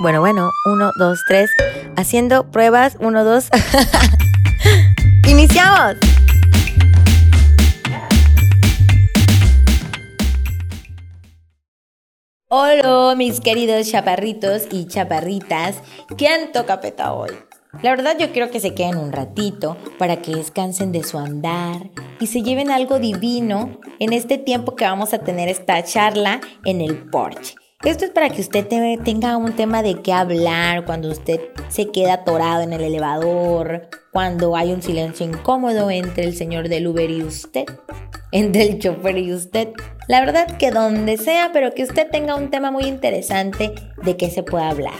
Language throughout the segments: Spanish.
Bueno, bueno, uno, dos, tres. Haciendo pruebas, uno, dos. ¡Iniciamos! Hola, mis queridos chaparritos y chaparritas. ¿Qué han tocado hoy? La verdad yo quiero que se queden un ratito para que descansen de su andar y se lleven algo divino en este tiempo que vamos a tener esta charla en el porche. Esto es para que usted tenga un tema de qué hablar cuando usted se queda atorado en el elevador, cuando hay un silencio incómodo entre el señor del Uber y usted, entre el chofer y usted. La verdad que donde sea, pero que usted tenga un tema muy interesante de qué se pueda hablar.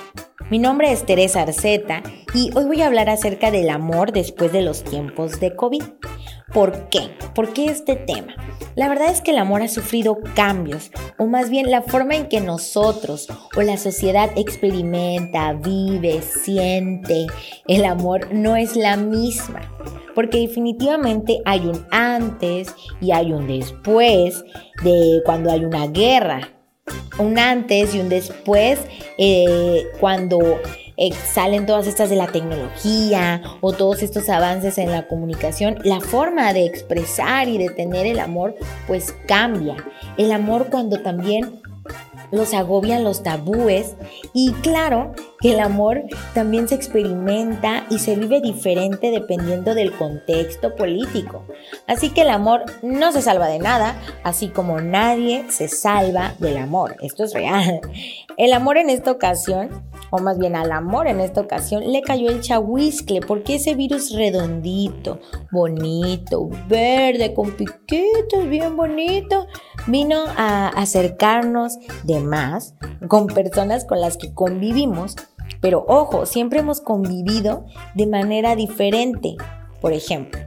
Mi nombre es Teresa Arceta y hoy voy a hablar acerca del amor después de los tiempos de COVID. ¿Por qué? ¿Por qué este tema? La verdad es que el amor ha sufrido cambios, o más bien la forma en que nosotros o la sociedad experimenta, vive, siente el amor no es la misma. Porque definitivamente hay un antes y hay un después de cuando hay una guerra. Un antes y un después eh, cuando eh, salen todas estas de la tecnología o todos estos avances en la comunicación, la forma de expresar y de tener el amor pues cambia. El amor cuando también los agobian los tabúes y claro que el amor también se experimenta y se vive diferente dependiendo del contexto político. Así que el amor no se salva de nada, así como nadie se salva del amor. Esto es real. El amor en esta ocasión o más bien al amor en esta ocasión, le cayó el chahuiscle, porque ese virus redondito, bonito, verde, con piquitos, bien bonito, vino a acercarnos de más con personas con las que convivimos. Pero ojo, siempre hemos convivido de manera diferente. Por ejemplo,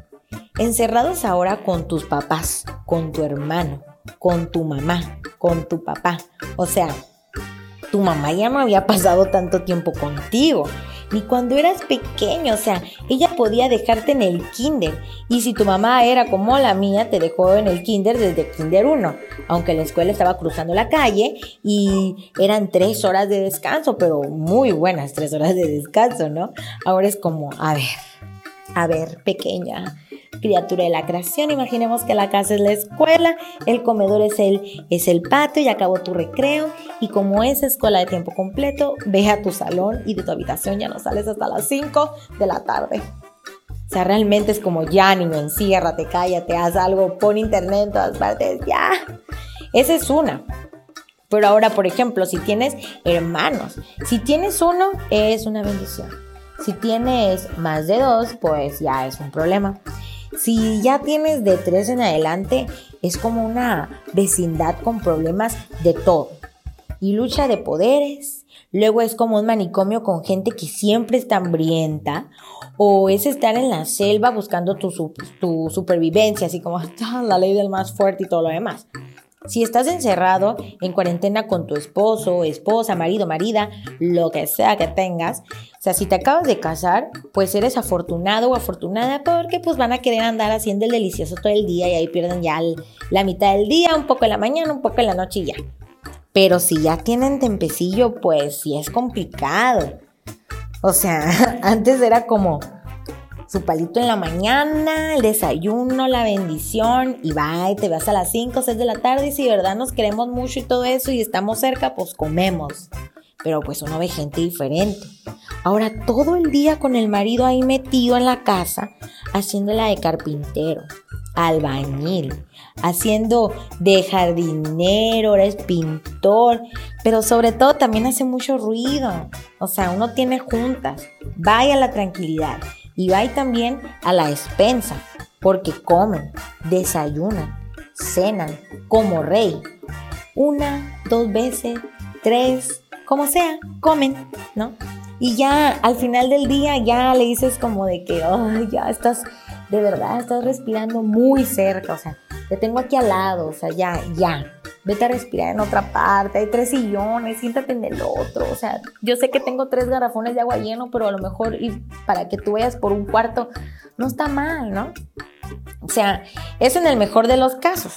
encerrados ahora con tus papás, con tu hermano, con tu mamá, con tu papá. O sea, tu mamá ya no había pasado tanto tiempo contigo, ni cuando eras pequeño, o sea, ella podía dejarte en el kinder. Y si tu mamá era como la mía, te dejó en el kinder desde kinder 1, aunque la escuela estaba cruzando la calle y eran tres horas de descanso, pero muy buenas tres horas de descanso, ¿no? Ahora es como, a ver, a ver, pequeña, criatura de la creación. Imaginemos que la casa es la escuela, el comedor es el, es el patio y acabó tu recreo. Y como es escuela de tiempo completo, ve a tu salón y de tu habitación ya no sales hasta las 5 de la tarde. O sea, realmente es como ya, niño, enciérrate, cállate, haz algo, pon internet en todas partes, ya. Esa es una. Pero ahora, por ejemplo, si tienes hermanos, si tienes uno, es una bendición. Si tienes más de dos, pues ya es un problema. Si ya tienes de tres en adelante, es como una vecindad con problemas de todo. Y lucha de poderes. Luego es como un manicomio con gente que siempre está hambrienta. O es estar en la selva buscando tu, supervivencia, así como la ley del más fuerte y todo lo demás. Si estás encerrado en cuarentena con tu esposo, esposa, marido, marida, lo que sea que tengas, o sea, si te acabas de casar, pues eres afortunado o afortunada porque pues van a querer andar haciendo el delicioso todo el día y ahí pierden ya la mitad del día, un poco en la mañana, un poco en la noche y ya. Pero si ya tienen tempecillo, pues sí es complicado. O sea, antes era como, su palito en la mañana, el desayuno, la bendición y y te vas a las 5 o 6 de la tarde y si de verdad nos queremos mucho y todo eso y estamos cerca, pues comemos. Pero pues uno ve gente diferente. Ahora todo el día con el marido ahí metido en la casa, haciéndola de carpintero, albañil, haciendo de jardinero, ahora es pintor, pero sobre todo también hace mucho ruido. O sea, uno tiene juntas. Vaya la tranquilidad. Y va también a la despensa, porque comen, desayunan, cenan como rey. Una, dos veces, tres, como sea, comen, ¿no? Y ya al final del día ya le dices como de que, ay, ya estás, de verdad, estás respirando muy cerca, o sea, te tengo aquí al lado, o sea, ya, ya, vete a respirar en otra parte, hay tres sillones, siéntate en el otro, o sea, yo sé que tengo tres garrafones de agua lleno, pero a lo mejor ir para que tú vayas por un cuarto no está mal, ¿no? O sea, es en el mejor de los casos,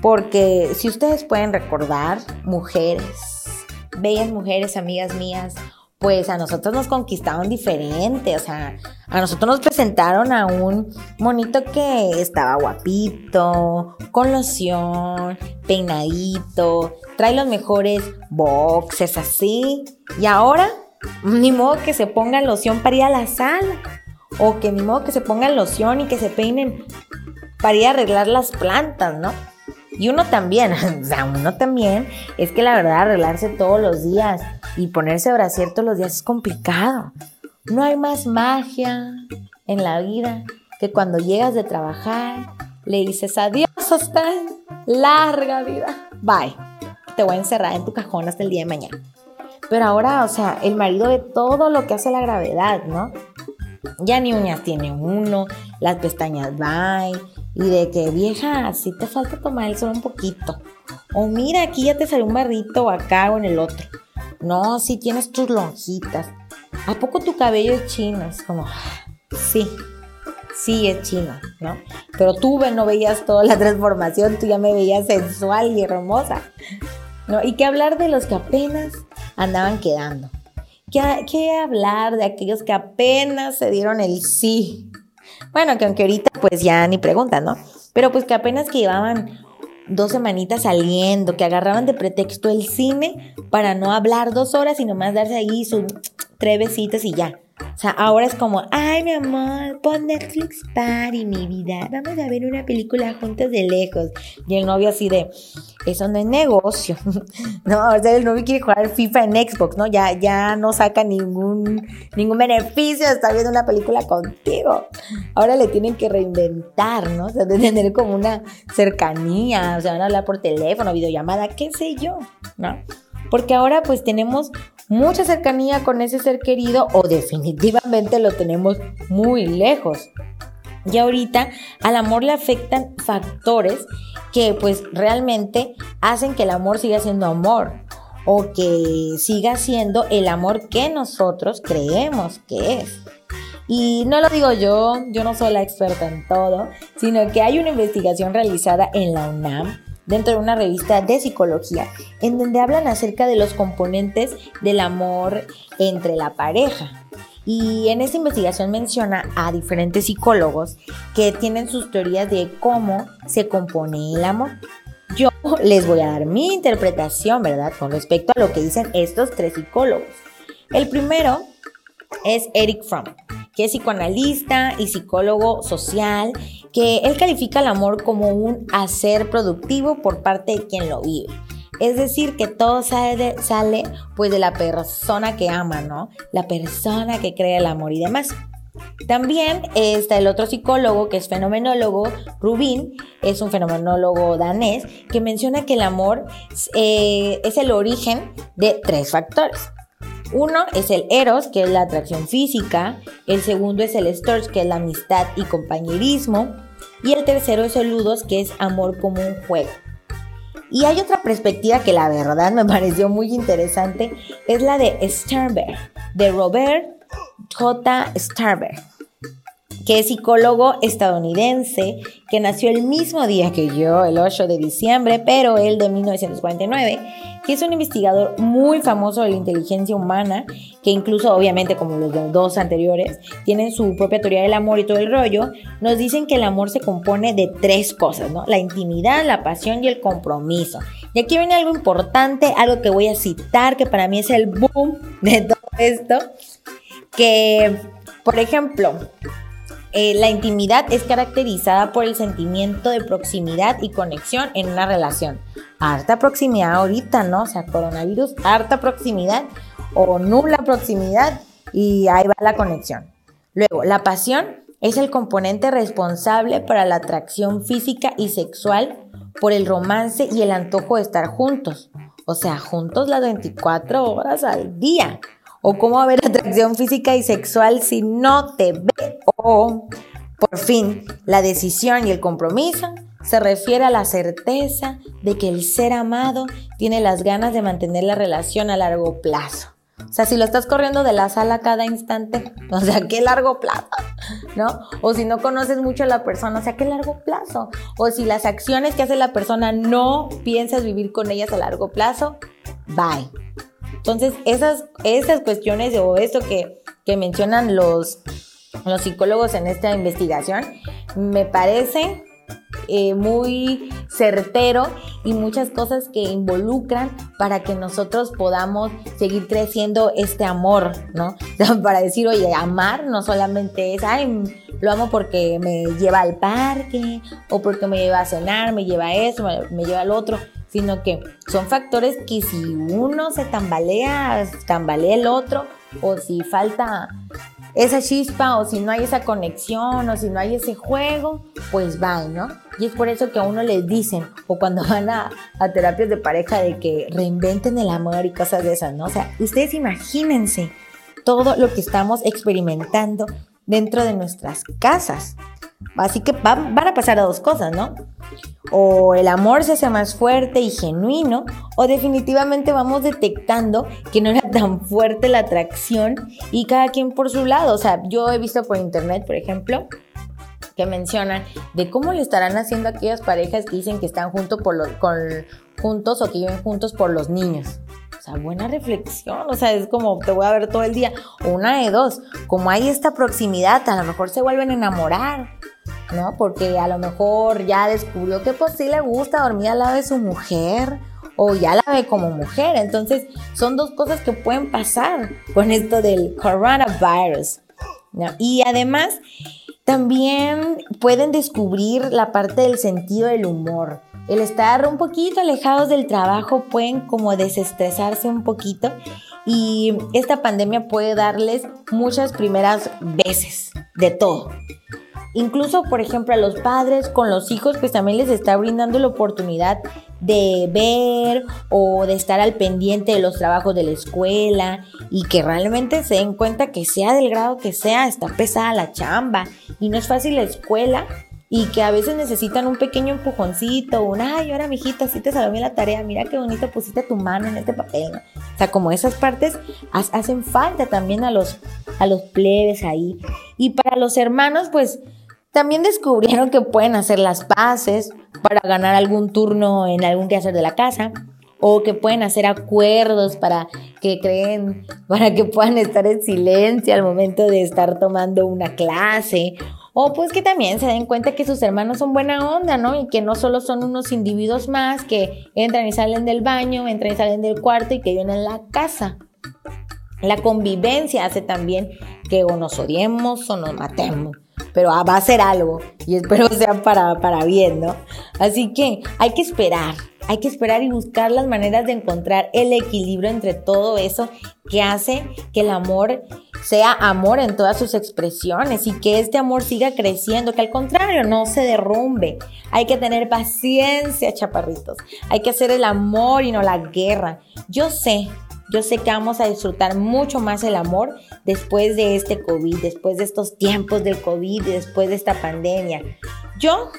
porque si ustedes pueden recordar, mujeres, bellas mujeres, amigas mías, pues a nosotros nos conquistaron diferente, o sea, a nosotros nos presentaron a un monito que estaba guapito, con loción, peinadito, trae los mejores boxes así, y ahora ni modo que se ponga loción para ir a la sala, o que ni modo que se pongan loción y que se peinen para ir a arreglar las plantas, ¿no? Y uno también, o sea, uno también, es que la verdad arreglarse todos los días y ponerse brasier todos los días es complicado. No hay más magia en la vida que cuando llegas de trabajar, le dices adiós hasta larga vida. Bye. Te voy a encerrar en tu cajón hasta el día de mañana. Pero ahora, o sea, el marido ve todo lo que hace la gravedad, ¿no? Ya ni uñas tiene uno, las pestañas bye, y de que vieja, si te falta tomar el sol un poquito. O mira, aquí ya te salió un barrito acá o en el otro. No, si tienes tus lonjitas. ¿A poco tu cabello es chino? Es como, sí, sí es chino, ¿no? Pero tú no veías toda la transformación, tú ya me veías sensual y hermosa. ¿No? Y qué hablar de los que apenas andaban quedando. ¿Qué, qué hablar de aquellos que apenas se dieron el sí bueno, que aunque ahorita pues ya ni preguntan, ¿no? Pero pues que apenas que llevaban dos semanitas saliendo, que agarraban de pretexto el cine para no hablar dos horas y nomás darse ahí sus tres y ya. O sea, ahora es como, ay, mi amor, pon Netflix Party, mi vida. Vamos a ver una película juntos de lejos. Y el novio así de, eso no es negocio. no, o sea, el novio quiere jugar FIFA en Xbox, ¿no? Ya, ya no saca ningún, ningún beneficio de estar viendo una película contigo. Ahora le tienen que reinventar, ¿no? O sea, de tener como una cercanía, o sea, van a hablar por teléfono, videollamada, qué sé yo, ¿no? Porque ahora pues tenemos mucha cercanía con ese ser querido o definitivamente lo tenemos muy lejos. Y ahorita al amor le afectan factores que pues realmente hacen que el amor siga siendo amor o que siga siendo el amor que nosotros creemos que es. Y no lo digo yo, yo no soy la experta en todo, sino que hay una investigación realizada en la UNAM dentro de una revista de psicología, en donde hablan acerca de los componentes del amor entre la pareja. Y en esa investigación menciona a diferentes psicólogos que tienen sus teorías de cómo se compone el amor. Yo les voy a dar mi interpretación, ¿verdad? Con respecto a lo que dicen estos tres psicólogos. El primero es Eric Fromm, que es psicoanalista y psicólogo social, que él califica el amor como un hacer productivo por parte de quien lo vive. Es decir, que todo sale, de, pues de la persona que ama, ¿no? La persona que crea el amor y demás. También está el otro psicólogo que es fenomenólogo, Rubin, es un fenomenólogo danés, que menciona que el amor eh, es el origen de tres factores. Uno es el eros, que es la atracción física. El segundo es el storge, que es la amistad y compañerismo. Y el tercero es el ludos, que es amor como un juego. Y hay otra perspectiva que la verdad me pareció muy interesante, es la de Sternberg, de Robert J. Sternberg que es psicólogo estadounidense, que nació el mismo día que yo, el 8 de diciembre, pero él de 1949, que es un investigador muy famoso de la inteligencia humana, que incluso obviamente como los dos anteriores, tienen su propia teoría del amor y todo el rollo, nos dicen que el amor se compone de tres cosas, ¿no? La intimidad, la pasión y el compromiso. Y aquí viene algo importante, algo que voy a citar, que para mí es el boom de todo esto, que, por ejemplo, eh, la intimidad es caracterizada por el sentimiento de proximidad y conexión en una relación. Harta proximidad ahorita, ¿no? O sea, coronavirus, harta proximidad o nula proximidad y ahí va la conexión. Luego, la pasión es el componente responsable para la atracción física y sexual por el romance y el antojo de estar juntos. O sea, juntos las 24 horas al día. ¿O cómo haber atracción física y sexual si no te ve? O, por fin, la decisión y el compromiso se refiere a la certeza de que el ser amado tiene las ganas de mantener la relación a largo plazo. O sea, si lo estás corriendo de la sala cada instante, o sea, qué largo plazo, ¿no? O si no conoces mucho a la persona, o sea, qué largo plazo. O si las acciones que hace la persona no piensas vivir con ellas a largo plazo, bye. Entonces, esas, esas cuestiones o esto que, que mencionan los, los psicólogos en esta investigación, me parece eh, muy certero y muchas cosas que involucran para que nosotros podamos seguir creciendo este amor, ¿no? para decir, oye, amar no solamente es, ay, lo amo porque me lleva al parque o porque me lleva a cenar, me lleva a eso, me, lleva al otro, sino que son factores que si uno se tambalea, tambalea el otro o si falta esa chispa o si no hay esa conexión o si no hay ese juego, pues van, ¿no? Y es por eso que a uno les dicen, o cuando van a, a terapias de pareja, de que reinventen el amor y cosas de esas, ¿no? O sea, ustedes imagínense todo lo que estamos experimentando dentro de nuestras casas. Así que van, a pasar a dos cosas, ¿no? O el amor se hace más fuerte y genuino, o definitivamente vamos detectando que no era tan fuerte la atracción y cada quien por su lado. O sea, yo he visto por internet, por ejemplo, que mencionan de cómo le estarán haciendo aquellas parejas que dicen que están juntos por los, juntos o que viven juntos por los niños sea, buena reflexión, o sea, es como te voy a ver todo el día. Una de dos, como hay esta proximidad, a lo mejor se vuelven a enamorar, ¿no? Porque a lo mejor ya descubrió que pues sí le gusta dormir al lado de su mujer o ya la ve como mujer. Entonces, son dos cosas que pueden pasar con esto del coronavirus. ¿no? Y además, también pueden descubrir la parte del sentido del humor el estar un poquito alejados del trabajo pueden como desestresarse un poquito y esta pandemia puede darles muchas primeras veces de todo. Incluso, por ejemplo, a los padres con los hijos, pues también les está brindando la oportunidad de ver o de estar al pendiente de los trabajos de la escuela y que realmente se den cuenta que sea del grado que sea, está pesada la chamba y no es fácil la escuela y que a veces necesitan un pequeño empujoncito, un, ay, ahora mijita, sí te salió bien la tarea, mira qué bonito pusiste tu mano en este papel. O sea, como esas partes hacen falta también a los, a los plebes ahí. Y para los hermanos, pues también descubrieron que pueden hacer las paces para ganar algún turno en algún quehacer de la casa o que pueden hacer acuerdos para que creen, para que puedan estar en silencio al momento de estar tomando una clase o pues que también se den cuenta que sus hermanos son buena onda, ¿no? Y que no solo son unos individuos más que entran y salen del baño, entran y salen del cuarto y que viven en la casa. La convivencia hace también que o nos odiemos o nos matemos pero va a ser algo y espero sea para, para bien, ¿no? Así que hay que esperar, hay que esperar y buscar las maneras de encontrar el equilibrio entre todo eso que hace que el amor sea amor en todas sus expresiones y que este amor siga creciendo, que al contrario no se derrumbe. Hay que tener paciencia, chaparritos. Hay que hacer el amor y no la guerra. Yo sé yo sé que vamos a disfrutar mucho más el amor después de este COVID, después de estos tiempos del COVID después de esta pandemia. Yo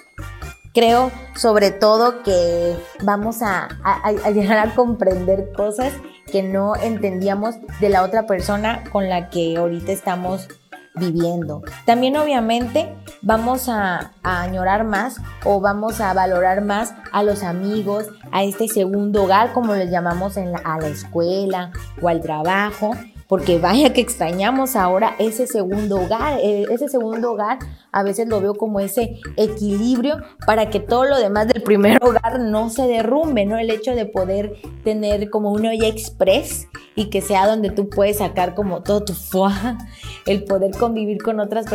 creo sobre todo que vamos a, llegar a comprender cosas que no entendíamos de la otra persona con la que ahorita estamos viviendo. También obviamente vamos a, añorar más o vamos a valorar más a los amigos, a este segundo hogar, como les llamamos en a la escuela o al trabajo, porque vaya que extrañamos ahora ese segundo hogar. Eh, ese segundo hogar a veces lo veo como ese equilibrio para que todo lo demás del primer hogar no se derrumbe, ¿no? El hecho de poder tener como una olla express y que sea donde tú puedes sacar como todo tu fuá, el poder convivir con otras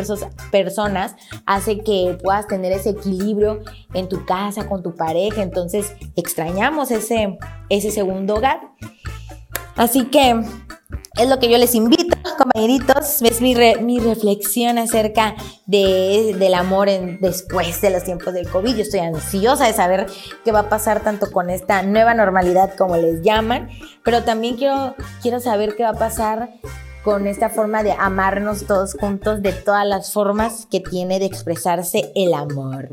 personas hace que puedas tener ese equilibrio en tu casa, con tu pareja. Entonces extrañamos ese, ese segundo hogar. Así que es lo que yo les invito, compañeritos. Es mi, mi reflexión acerca de, del amor en, después de los tiempos del COVID. Yo estoy ansiosa de saber qué va a pasar tanto con esta nueva normalidad como les llaman, pero también quiero, quiero saber qué va a pasar con esta forma de amarnos todos juntos de todas las formas que tiene de expresarse el amor.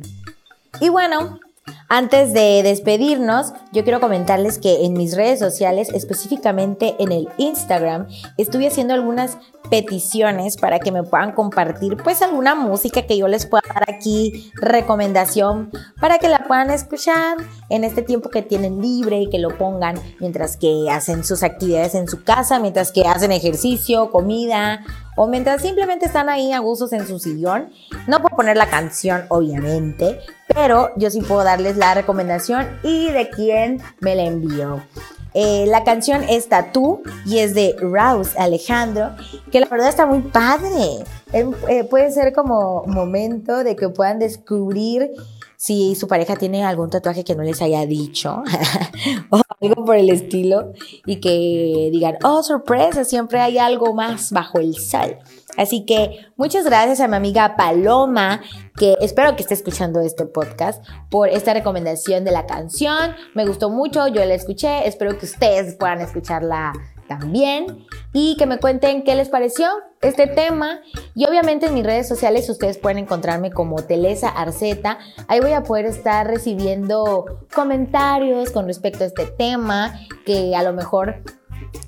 Y bueno, antes de despedirnos, yo quiero comentarles que en mis redes sociales, específicamente en el Instagram, estuve haciendo algunas peticiones para que me puedan compartir pues alguna música que yo les pueda dar aquí, recomendación para que la puedan escuchar en este tiempo que tienen libre y que lo pongan mientras que hacen sus actividades en su casa, mientras que hacen ejercicio, comida o mientras simplemente están ahí a gustos en su sillón. No puedo poner la canción, obviamente, pero yo sí puedo darles la recomendación y de quién me la envió. Eh, la canción es Tatú y es de Rouse Alejandro, que la verdad está muy padre. Eh, eh, puede ser como momento de que puedan descubrir si su pareja tiene algún tatuaje que no les haya dicho o algo por el estilo y que digan, oh, sorpresa, siempre hay algo más bajo el sol. Así que muchas gracias a mi amiga Paloma, que espero que esté escuchando este podcast, por esta recomendación de la canción. Me gustó mucho, yo la escuché, espero que ustedes puedan escucharla también y que me cuenten qué les pareció este tema. Y obviamente en mis redes sociales ustedes pueden encontrarme como Telesa Arceta. Ahí voy a poder estar recibiendo comentarios con respecto a este tema que a lo mejor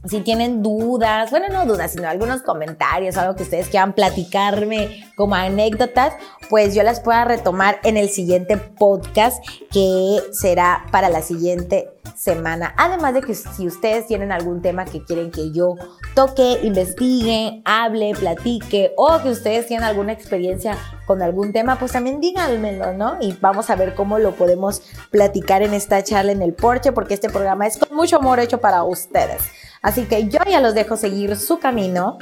si tienen dudas, bueno, no dudas, sino algunos comentarios, algo que ustedes quieran platicarme como anécdotas, pues yo las pueda retomar en el siguiente podcast que será para la siguiente semana. Además de que si ustedes tienen algún tema que quieren que yo toque, investigue, hable, platique o que ustedes tienen alguna experiencia con algún tema, pues también díganmelo, ¿no? Y vamos a ver cómo lo podemos platicar en esta charla en el porche, porque este programa es con mucho amor hecho para ustedes. Así que yo ya los dejo seguir su camino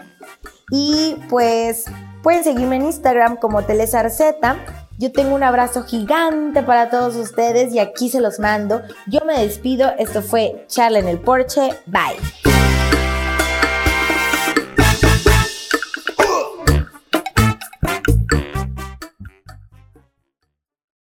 y pues pueden seguirme en Instagram como Telesarceta. Yo tengo un abrazo gigante para todos ustedes y aquí se los mando. Yo me despido. Esto fue Charla en el Porche. Bye.